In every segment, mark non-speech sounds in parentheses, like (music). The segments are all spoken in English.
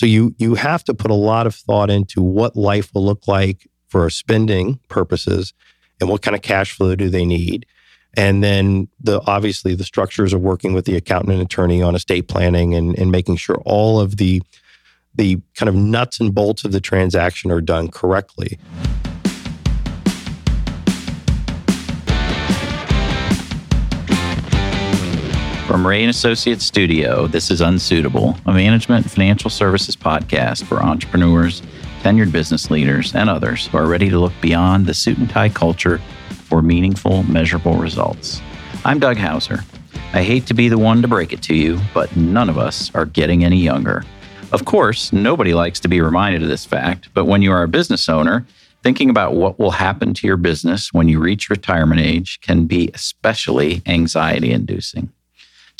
So you you have to put a lot of thought into what life will look like for spending purposes and what kind of cash flow do they need. And then the obviously the structures of working with the accountant and attorney on estate planning and, and making sure all of the the kind of nuts and bolts of the transaction are done correctly. From Rea and Associates Studio, this is Unsuitable, a management and financial services podcast for entrepreneurs, tenured business leaders, and others who are ready to look beyond the suit and tie culture for meaningful, measurable results. I'm Doug Houser. I hate to be the one to break it to you, but none of us are getting any younger. Of course, nobody likes to be reminded of this fact, but when you are a business owner, thinking about what will happen to your business when you reach retirement age can be especially anxiety inducing.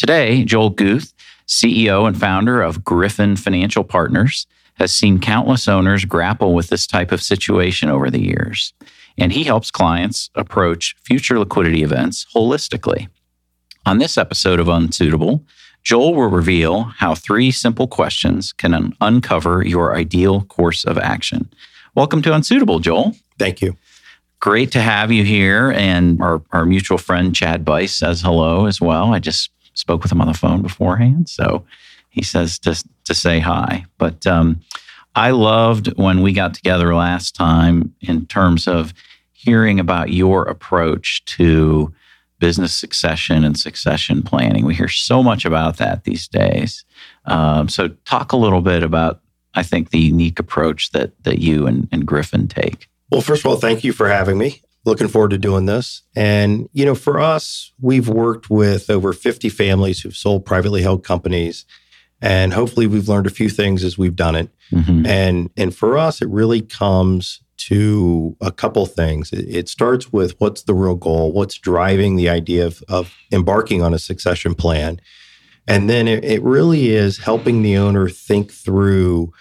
Today, Joel Guth, CEO and founder of Gryphon Financial Partners, has seen countless owners grapple with this type of situation over the years, and he helps clients approach future liquidity events holistically. On this episode of Unsuitable, Joel will reveal how three simple questions can un- uncover your ideal course of action. Welcome to Unsuitable, Joel. Thank you. Great to have you here. And our, our mutual friend Chad Bice says hello as well. I just spoke with him on the phone beforehand. So he says to, to say hi. But um, I loved when we got together last time in terms of hearing about your approach to business succession and succession planning. We hear so much about that these days. Um, so, talk a little bit about, I think, the unique approach that that you and, and Gryphon take. Well, first of all, thank you for having me looking forward to doing this. And, you know, for us, we've worked with over 50 families who've sold privately held companies. And hopefully we've learned a few things as we've done it. Mm-hmm. And and for us, it really comes to a couple things. It, it, starts with what's the real goal, what's driving the idea of, of embarking on a succession plan. And then it, it really is helping the owner think through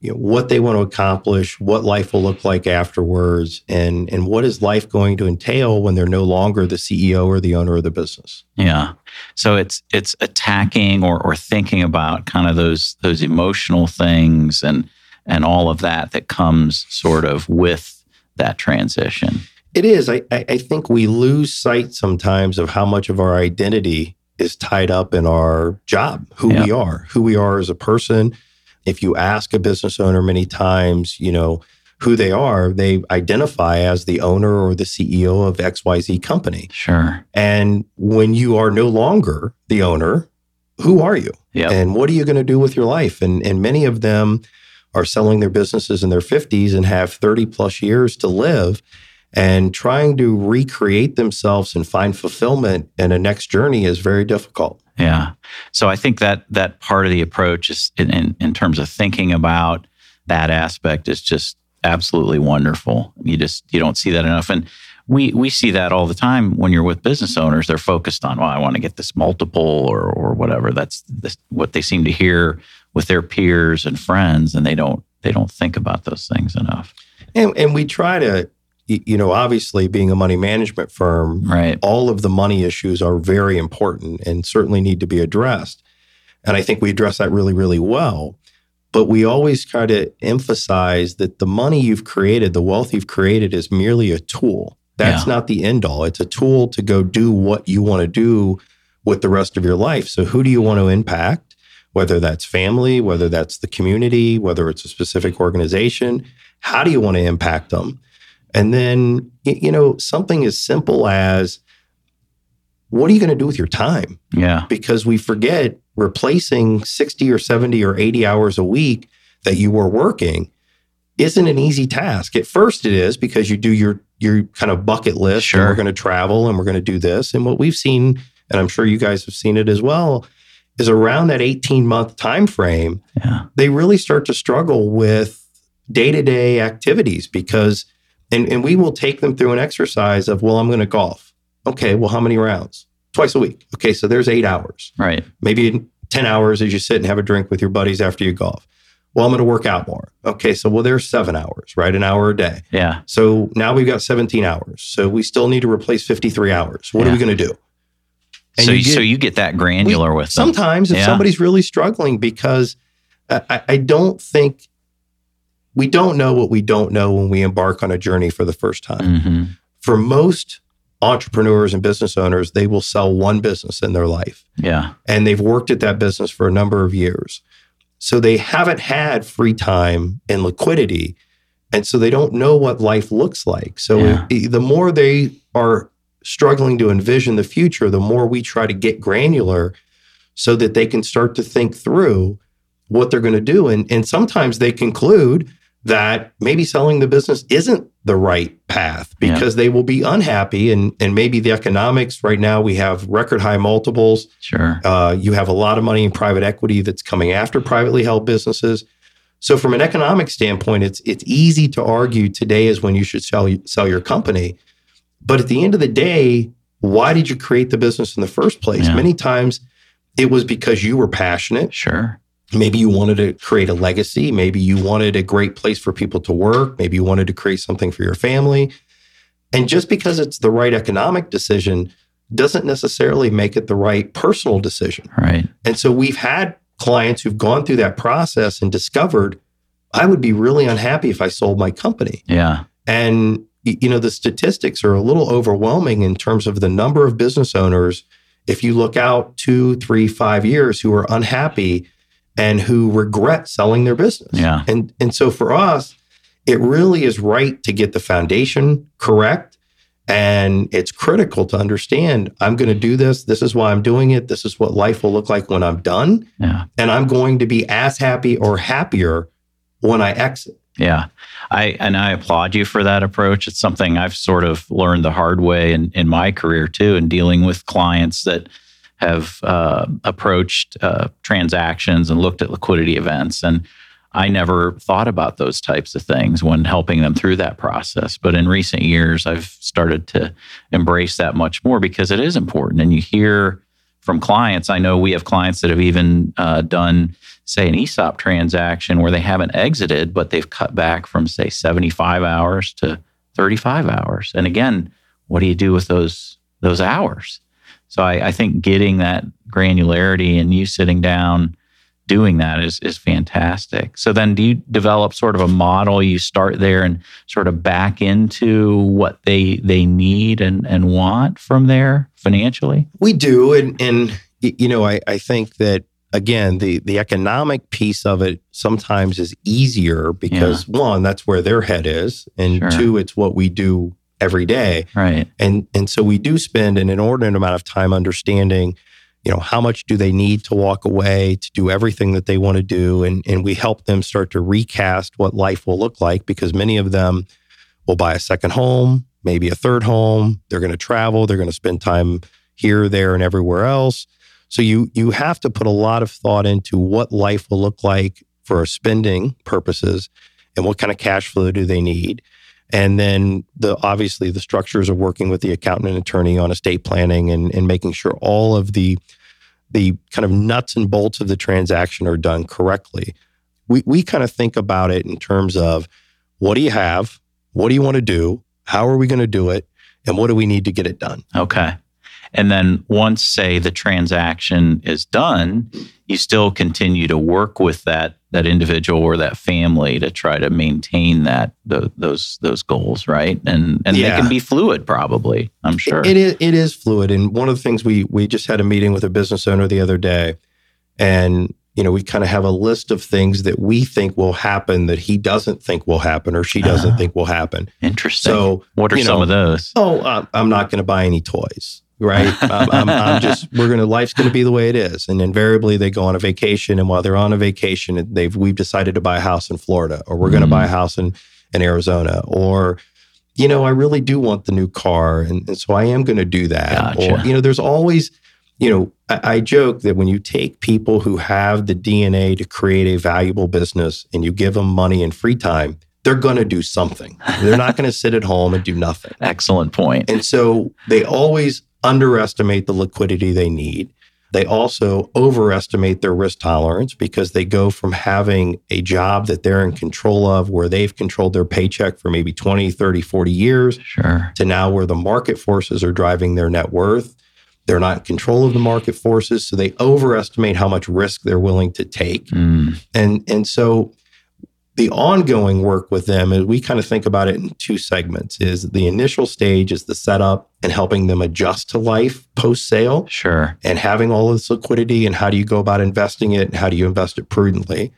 you know, what they want to accomplish, what life will look like afterwards, and and what is life going to entail when they're no longer the CEO or the owner of the business. Yeah. So it's it's attacking or or thinking about kind of those those emotional things and and all of that that comes sort of with that transition. It is. I, I think we lose sight sometimes of how much of our identity is tied up in our job, who we are, who we are as a person, if you ask a business owner many times, you know, who they are, they identify as the owner or the CEO of XYZ company. Sure. And when you are no longer the owner, who are you? Yep. And what are you going to do with your life? And and many of them are selling their businesses in their 50s and have 30 plus years to live and trying to recreate themselves and find fulfillment in a next journey is very difficult. Yeah. So I think that that part of the approach is in, in, in terms of thinking about that aspect is just absolutely wonderful. You just you don't see that enough. And we we see that all the time when you're with business owners. They're focused on, well, I want to get this multiple or or whatever. That's this, what they seem to hear with their peers and friends, and they don't they don't think about those things enough. And, and we try to you know, obviously being a money management firm, right. all of the money issues are very important and certainly need to be addressed. And I think we address that really, really well. But we always try to emphasize that the money you've created, the wealth you've created is merely a tool. That's yeah. not the end all. It's a tool to go do what you want to do with the rest of your life. So, who do you want to impact? Whether that's family, whether that's the community, whether it's a specific organization, how do you want to impact them? And then, you know, something as simple as what are you going to do with your time? Yeah. Because we forget replacing 60 or 70 or 80 hours a week that you were working isn't an easy task. At first it is because you do your your kind of bucket list sure. and we're going to travel and we're going to do this. And what we've seen, and I'm sure you guys have seen it as well, is around that 18 month time frame, yeah. they really start to struggle with day-to-day activities because and, and we will take them through an exercise of, well, I'm going to golf. Okay, well, how many rounds? Twice a week. Okay, so there's eight hours. Right. Maybe 10 hours as you sit and have a drink with your buddies after you golf. Well, I'm going to work out more. Okay, so well, there's seven hours, right? An hour a day. Yeah. So now we've got 17 hours. So we still need to replace 53 hours. What yeah. are we going to do? And so you, get, so you get that granular we, with them. Sometimes if yeah. somebody's really struggling because uh, I, I don't think we don't know what we don't know when we embark on a journey for the first time. Mm-hmm. For most entrepreneurs and business owners, they will sell one business in their life Yeah. and they've worked at that business for a number of years. So they haven't had free time and liquidity. And so they don't know what life looks like. So Yeah. it- the more they are struggling to envision the future, the more we try to get granular so that they can start to think through what they're going to do. And, and sometimes they conclude that maybe selling the business isn't the right path Yeah. because they will be unhappy and, and maybe the economics right now we have record high multiples Sure. uh, you have a lot of money in private equity that's coming after privately held businesses. So, from an economic standpoint, it's it's easy to argue today is when you should sell sell your company. But at the end of the day, why did you create the business in the first place? Yeah. Many times, it was because you were passionate. Sure. Maybe you wanted to create a legacy. Maybe you wanted a great place for people to work. Maybe you wanted to create something for your family. And just because it's the right economic decision doesn't necessarily make it the right personal decision. Right. And so we've had clients who've gone through that process and discovered I would be really unhappy if I sold my company. Yeah. And you know the statistics are a little overwhelming in terms of the number of business owners if you look out two, three, five years who are unhappy and who regret selling their business. Yeah. And and so for us, it really is right to get the foundation correct. And it's critical to understand I'm going to do this. This is why I'm doing it. This is what life will look like when I'm done. Yeah. And I'm going to be as happy or happier when I exit. Yeah. I and I applaud you for that approach. It's something I've sort of learned the hard way in, in my career too, in dealing with clients that have uh, approached uh, transactions and looked at liquidity events. And I never thought about those types of things when helping them through that process. But in recent years, I've started to embrace that much more because it is important. And you hear from clients, I know we have clients that have even uh, done, say, an ESOP transaction where they haven't exited, but they've cut back from, say, 75 hours to 35 hours. And again, what do you do with those those hours? So I, I think getting that granularity and you sitting down doing that is is fantastic. So then do you develop sort of a model you start there and sort of back into what they they need and and want from there financially? We do, and and you know, I I think that again the the economic piece of it sometimes is easier because one, that's where their head is, and Sure. two, it's what we do every day, Right. and and so we do spend an inordinate amount of time understanding. You know how much do they need to walk away to do everything that they want to do, and and we help them start to recast what life will look like because many of them will buy a second home, maybe a third home. They're going to travel. They're going to spend time here, there, and everywhere else. So you you have to put a lot of thought into what life will look like for spending purposes, and what kind of cash flow do they need, and then the obviously the structures of working with the accountant and attorney on estate planning and and making sure all of the the kind of nuts and bolts of the transaction are done correctly. We we kind of think about it in terms of what do you have, what do you want to do, how are we going to do it, and what do we need to get it done. Okay. And then once, say, the transaction is done, you still continue to work with that that individual or that family to try to maintain that tho- those those goals, right? And and Yeah. they can be fluid, probably. I'm sure. It is it is fluid, and one of the things we we just had a meeting with a business owner the other day, and you know we kind of have a list of things that we think will happen that he doesn't think will happen or she doesn't Ah. think will happen. Interesting. So what are some know, of those? oh, I'm- I'm not going to buy any toys. Right. (laughs) I'm, I'm, I'm just, we're going to, life's going to be the way it is. And invariably they go on a vacation. And while they're on a vacation, they've, we've decided to buy a house in Florida or we're going to Mm. buy a house in, in Arizona or, you know, I really do want the new car. And, and so I am going to do that. Gotcha. Or, you know, there's always, you know, I, I joke that when you take people who have the DNA to create a valuable business and you give them money and free time, they're going to do something. They're not going to sit at home and do nothing. (laughs) Excellent point. And so they always underestimate the liquidity they need. They also overestimate their risk tolerance because they go from having a job that they're in control of, where they've controlled their paycheck for maybe 20, 30, 40 years, Sure. to now where the market forces are driving their net worth. They're not in control of the market forces, so they overestimate how much risk they're willing to take. Mm, And and so the ongoing work with them is we kind of think about it in two segments is the initial stage is the setup and helping them adjust to life post sale sure. and having all this liquidity and how do you go about investing it and how do you invest it prudently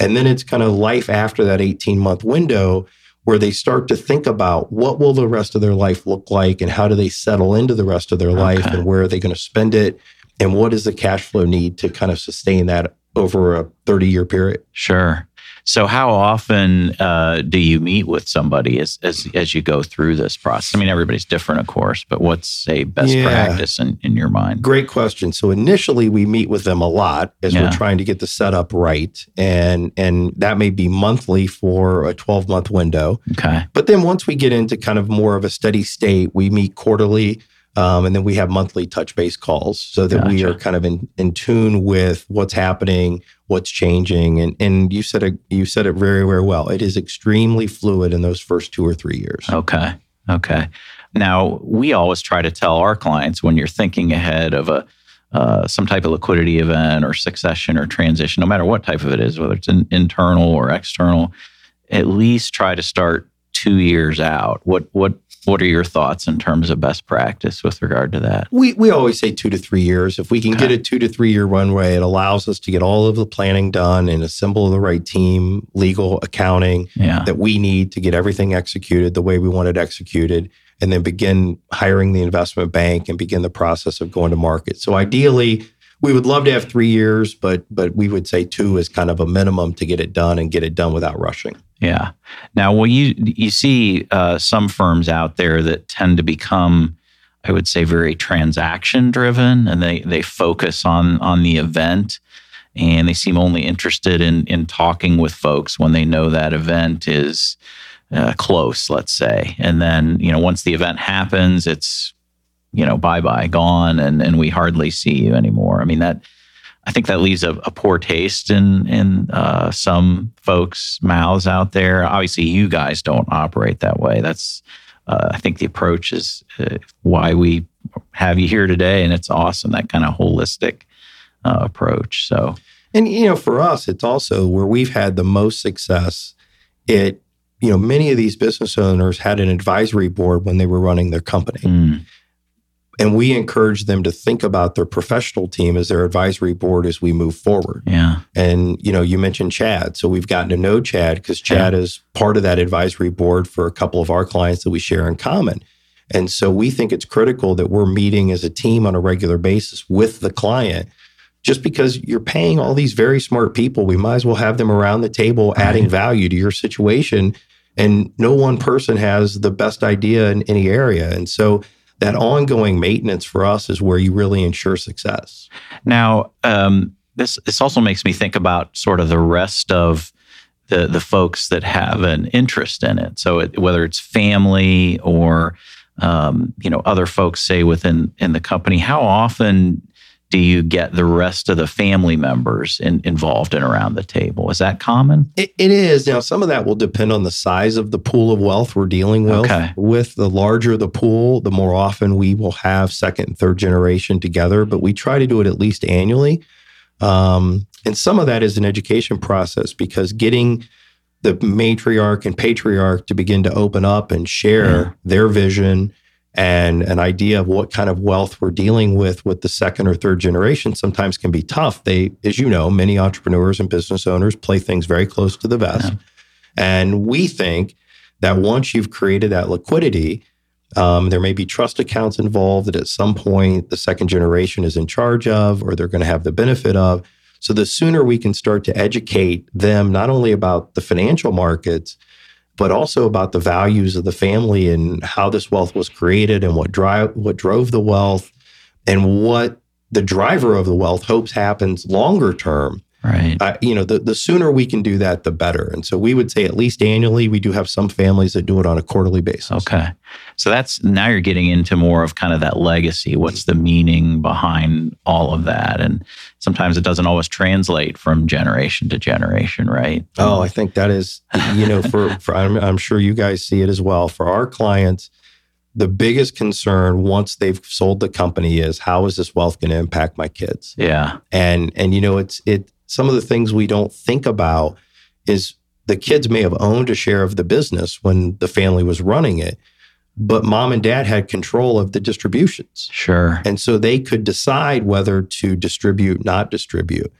and then it's kind of life after that 18 month window where they start to think about what will the rest of their life look like and how do they settle into the rest of their life and where are they going to spend it and what is the cash flow need to kind of sustain that over a 30 year period Sure. So, how often uh, do you meet with somebody as, as as you go through this process? I mean, everybody's different, of course, but what's a best Yeah. practice in, in your mind? Great question. So initially we meet with them a lot as Yeah. we're trying to get the setup right. And and that may be monthly for a 12 month window. Okay. But then once we get into kind of more of a steady state, we meet quarterly. Um, and then we have monthly touch base calls so that we are kind of in, in tune with what's happening, what's changing. And and you said it you said it very, very well. It is extremely fluid in those first two or three years. Okay. Okay. Now, we always try to tell our clients when you're thinking ahead of a uh, some type of liquidity event or succession or transition, no matter what type of it is, whether it's an internal or external, at least try to start two years out. What what what are your thoughts in terms of best practice with regard to that? We we always say two to three years. If we can get a two to three year runway, it allows us to get all of the planning done and assemble the right team, legal, accounting Yeah. that we need to get everything executed the way we want it executed, and then begin hiring the investment bank and begin the process of going to market. So ideally, we would love to have three years, but but we would say two is kind of a minimum to get it done and get it done without rushing. Yeah. Now, well, you you see uh, some firms out there that tend to become, I would say, very transaction driven, and they they focus on on the event, and they seem only interested in in talking with folks when they know that event is uh, close, let's say, and then you know once the event happens, it's you know bye bye gone, and and we hardly see you anymore. I mean that. I think that leaves a, a poor taste in in uh, some folks' mouths out there. Obviously, you guys don't operate that way. That's uh, I think the approach is uh, why we have you here today, and it's awesome that kind of holistic uh, approach. So And you know, for us, it's also where we've had the most success. It, you know, many of these business owners had an advisory board when they were running their company. mm, And we encourage them to think about their professional team as their advisory board as we move forward. yeah, And, you know, you mentioned Chad. So we've gotten to know Chad because Chad is part of that advisory board for a couple of our clients that we share in common. And so we think it's critical that we're meeting as a team on a regular basis with the client. Just because you're paying all these very smart people, we might as well have them around the table adding Right. value to your situation. And no one person has the best idea in any area. And so that ongoing maintenance for us is where you really ensure success. Now, um, this this also makes me think about sort of the rest of the the folks that have an interest in it. So it, whether it's family or um, you know other folks, say within in the company, how often do you get the rest of the family members in, involved and around the table? Is that common? It, it is. Now, some of that will depend on the size of the pool of wealth we're dealing with. Okay. With the larger the pool, the more often we will have second and third generation together, but we try to do it at least annually. Um, and some of that is an education process because getting the matriarch and patriarch to begin to open up and share Yeah. their vision and an idea of what kind of wealth we're dealing with with the second or third generation sometimes can be tough. They, as you know, many entrepreneurs and business owners play things very close to the vest. Yeah. And we think that once you've created that liquidity, um, there may be trust accounts involved that at some point the second generation is in charge of or they're going to have the benefit of. So the sooner we can start to educate them not only about the financial markets, but also about the values of the family and how this wealth was created and what drive what drove the wealth and what the driver of the wealth hopes happens longer term Right. uh, you know, the, the sooner we can do that, the better. And so we would say at least annually. We do have some families that do it on a quarterly basis. Okay. So that's now you're getting into more of kind of that legacy. What's the meaning behind all of that? And sometimes it doesn't always translate from generation to generation, right? Oh, I think that is, you know, for, (laughs) for I'm, I'm sure you guys see it as well. For our clients, the biggest concern once they've sold the company is how is this wealth going to impact my kids? Yeah. And and you know, it's it some of the things we don't think about is the kids may have owned a share of the business when the family was running it, but mom and dad had control of the distributions. Sure. And so they could decide whether to distribute, not distribute.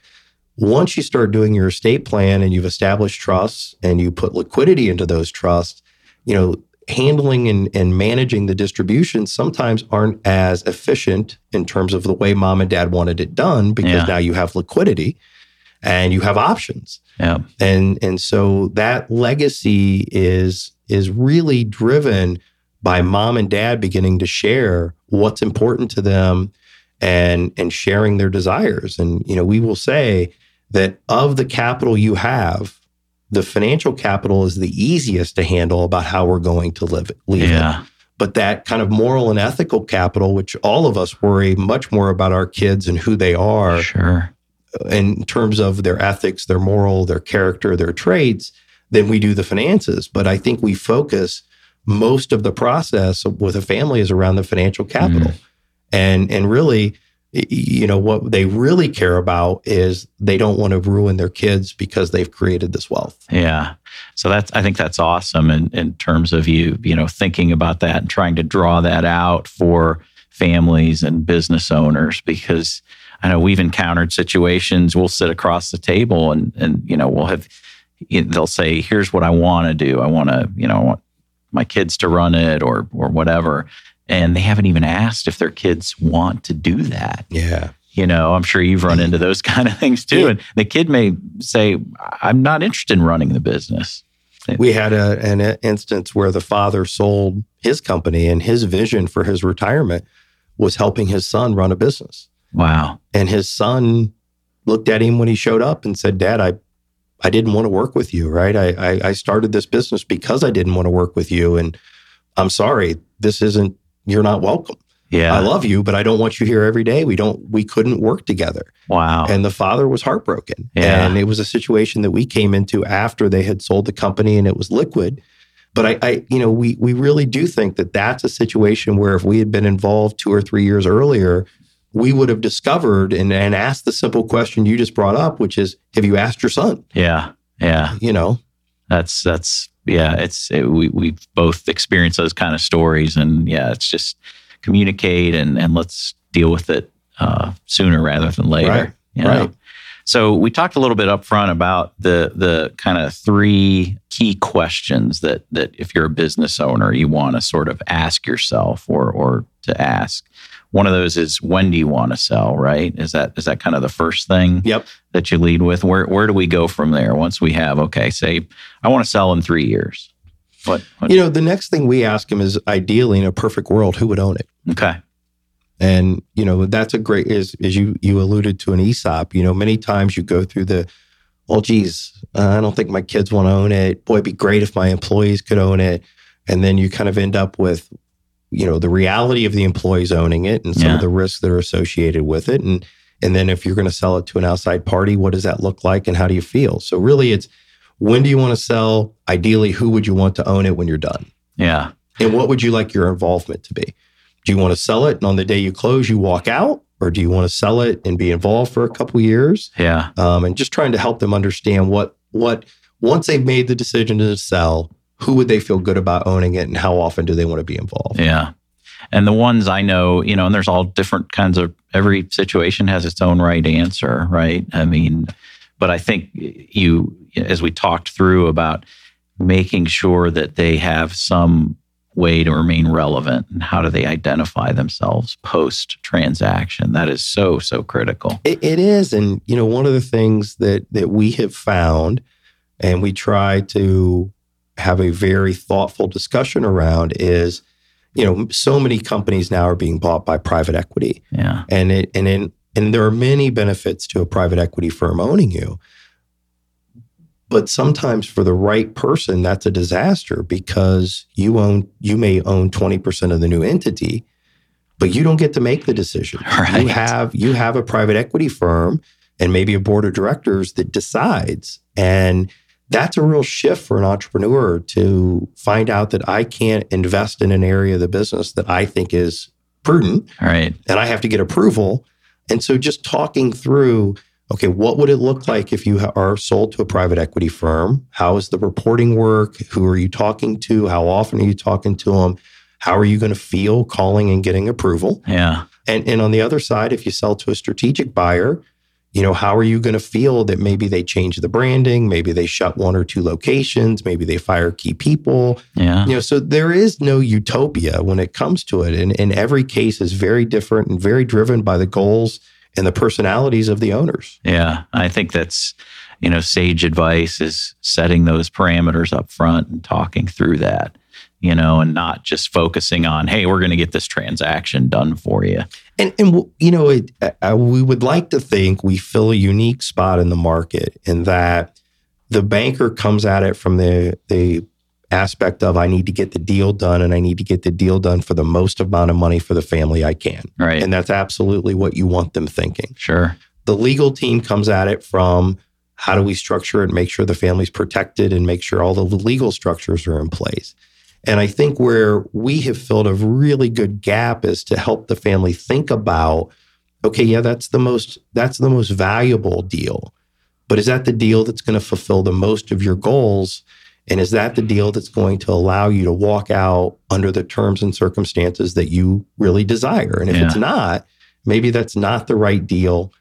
Once you start doing your estate plan and you've established trusts and you put liquidity into those trusts, you know, handling and, and managing the distribution sometimes aren't as efficient in terms of the way mom and dad wanted it done because Yeah. now you have liquidity and you have options Yeah. and and so that legacy is is really driven by mom and dad beginning to share what's important to them and and sharing their desires and you know we will say that of the capital you have the financial capital is the easiest to handle about how we're going to live leave it but that kind of moral and ethical capital which all of us worry much more about our kids and who they are Sure. In terms of their ethics, their moral, their character, their traits than we do the finances. But I think we focus most of the process with a family is around the financial capital. Mm. And and really you know what they really care about is they don't want to ruin their kids because they've created this wealth. Yeah. So that's I think that's awesome in, in terms of you, you know, thinking about that and trying to draw that out for families and business owners because I know we've encountered situations we'll sit across the table and and you know, we'll have they'll say, here's what I want to do. I want to, you know, I want my kids to run it or or whatever. And they haven't even asked if their kids want to do that. Yeah. You know, I'm sure you've run into those (laughs) kind of things too. Yeah. And the kid may say, I'm not interested in running the business. We had a, an instance where the father sold his company and his vision for his retirement was helping his son run a business. Wow. And his son looked at him when he showed up and said, Dad, I, I didn't want to work with you, right? I, I, I started this business because I didn't want to work with you. And I'm sorry, this isn't, you're not welcome. Yeah. I love you, but I don't want you here every day. We don't, we couldn't work together. wow. And the father was heartbroken. Yeah. And it was a situation that we came into after they had sold the company and it was liquid. But I, I, you know, we we really do think that that's a situation where if we had been involved two or three years earlier, we would have discovered and, and asked the simple question you just brought up, which is, have you asked your son? yeah. Yeah. You know, That's, that's, yeah. It's, it, we, we've both experienced those kind of stories. And yeah, it's just communicate and, and let's deal with it uh, sooner rather than later. Right. you know? Right. So we talked a little bit up front about the the kind of three key questions that that if you're a business owner you want to sort of ask yourself or or to ask. One of those is when do you want to sell, right? Is that is that kind of the first thing Yep. that you lead with? Where where do we go from there once we have okay, say I want to sell in 3 years. What, what you know, the next thing we ask him is ideally in a perfect world, who would own it? okay. And you know that's a great is as you you alluded to an ESOP. You know, many times you go through the, well, geez, uh, I don't think my kids want to own it. Boy, it'd be great if my employees could own it. And then you kind of end up with, you know, the reality of the employees owning it and some Yeah. of the risks that are associated with it. And and then if you're going to sell it to an outside party, what does that look like and how do you feel? So really, it's when do you want to sell? Ideally, who would you want to own it when you're done? Yeah. And what would you like your involvement to be? Do you want to sell it and on the day you close, you walk out? Or do you want to sell it and be involved for a couple years? Yeah. Um, and just trying to help them understand what, what, once they've made the decision to sell, who would they feel good about owning it and how often do they want to be involved? Yeah. And the ones I know, you know, and there's all different kinds of every situation has its own right answer, right? I mean, but I think you, as we talked through about making sure that they have some way to remain relevant and how do they identify themselves post transaction, that is so, so critical. It, it is, and you know, one of the things that that we have found, and we try to have a very thoughtful discussion around, is, you know, so many companies now are being bought by private equity, Yeah. and it and in and there are many benefits to a private equity firm owning you. But sometimes for the right person, that's a disaster because you own you may own 20% of the new entity, but you don't get to make the decision. (laughs) Right. You have you have a private equity firm and maybe a board of directors that decides. And that's a real shift for an entrepreneur to find out that I can't invest in an area of the business that I think is prudent. Right. And I have to get approval. And so just talking through, okay, what would it look like if you are sold to a private equity firm? How is the reporting work? Who are you talking to? How often are you talking to them? How are you going to feel calling and getting approval? Yeah. And, and on the other side, if you sell to a strategic buyer, you know, how are you going to feel that maybe they change the branding, maybe they shut one or two locations, maybe they fire key people. Yeah. You know, so there is no utopia when it comes to it. And, and every case is very different and very driven by the goals and the personalities of the owners. Yeah. I think that's, you know, sage advice is setting those parameters up front and talking through that you know, and not just focusing on, hey, we're going to get this transaction done for you. And and you know, it, uh, we would like to think we fill a unique spot in the market in that the banker comes at it from the the aspect of I need to get the deal done and I need to get the deal done for the most amount of money for the family I can. Right. And that's absolutely what you want them thinking. Sure. The legal team comes at it from how do we structure it, make sure the family's protected and make sure all the legal structures are in place. And I think where we have filled a really good gap is to help the family think about, okay, yeah, that's the most that's the most valuable deal. But is that the deal that's going to fulfill the most of your goals? And is that the deal that's going to allow you to walk out under the terms and circumstances that you really desire? And if Yeah. it's not, maybe that's not the right deal.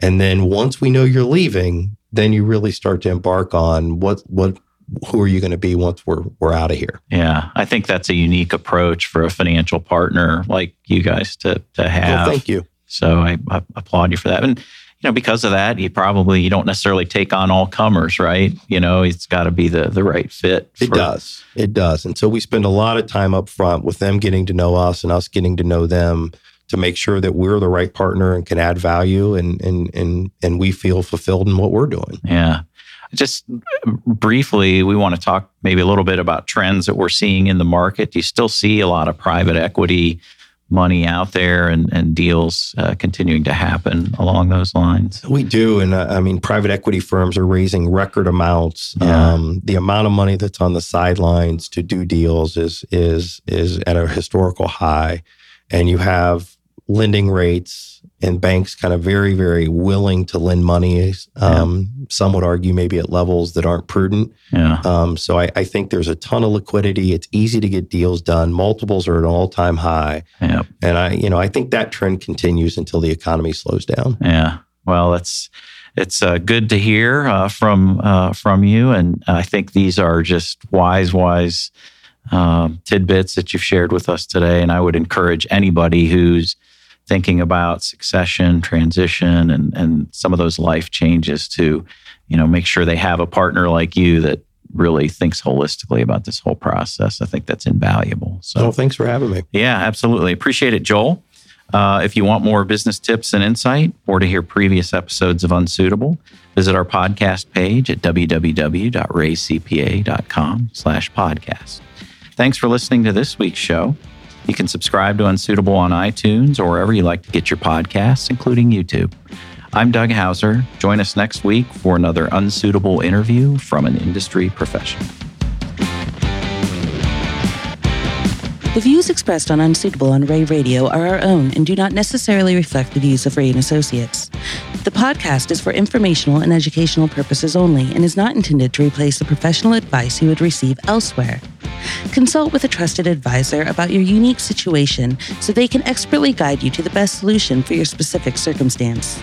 And then once we know you're leaving, then you really start to embark on what what who are you going to be once we're we're out of here. Yeah. I think that's a unique approach for a financial partner like you guys to, to have. Well, thank you. So I, I applaud you for that. And you know, because of that, you probably you don't necessarily take on all comers, right? You know, it's got to be the the right fit. It does. It does. And so we spend a lot of time up front with them getting to know us and us getting to know them to make sure that we're the right partner and can add value and and and and we feel fulfilled in what we're doing. Yeah. Just briefly, we want to talk maybe a little bit about trends that we're seeing in the market. Do you still see a lot of private equity money out there and, and deals uh, continuing to happen along those lines? We do, and uh, I mean, private equity firms are raising record amounts. Yeah. Um, the amount of money that's on the sidelines to do deals is is is at a historical high, and you have lending rates and banks kind of very very willing to lend money. Um, Some would argue maybe at levels that aren't prudent. Yeah. Um, so I, I think there's a ton of liquidity. It's easy to get deals done. Multiples are at an all time high, Yeah. and I you know I think that trend continues until the economy slows down. Yeah. Well, it's it's uh, good to hear uh, from uh, from you, and I think these are just wise, wise um, tidbits that you've shared with us today. And I would encourage anybody who's thinking about succession, transition, and and some of those life changes to, you know, make sure they have a partner like you that really thinks holistically about this whole process. I think that's invaluable. So. So thanks for having me. Yeah, absolutely. Appreciate it, Joel. Uh, if you want more business tips and insight or to hear previous episodes of Unsuitable, visit our podcast page at www.reacpa.com slash podcast. Thanks for listening to this week's show. You can subscribe to Unsuitable on iTunes or wherever you like to get your podcasts, including YouTube. I'm Doug Houser. Join us next week for another Unsuitable interview from an industry professional. The views expressed on Unsuitable on Rea Radio are our own and do not necessarily reflect the views of Rea and Associates. The podcast is for informational and educational purposes only and is not intended to replace the professional advice you would receive elsewhere. Consult with a trusted advisor about your unique situation so they can expertly guide you to the best solution for your specific circumstance.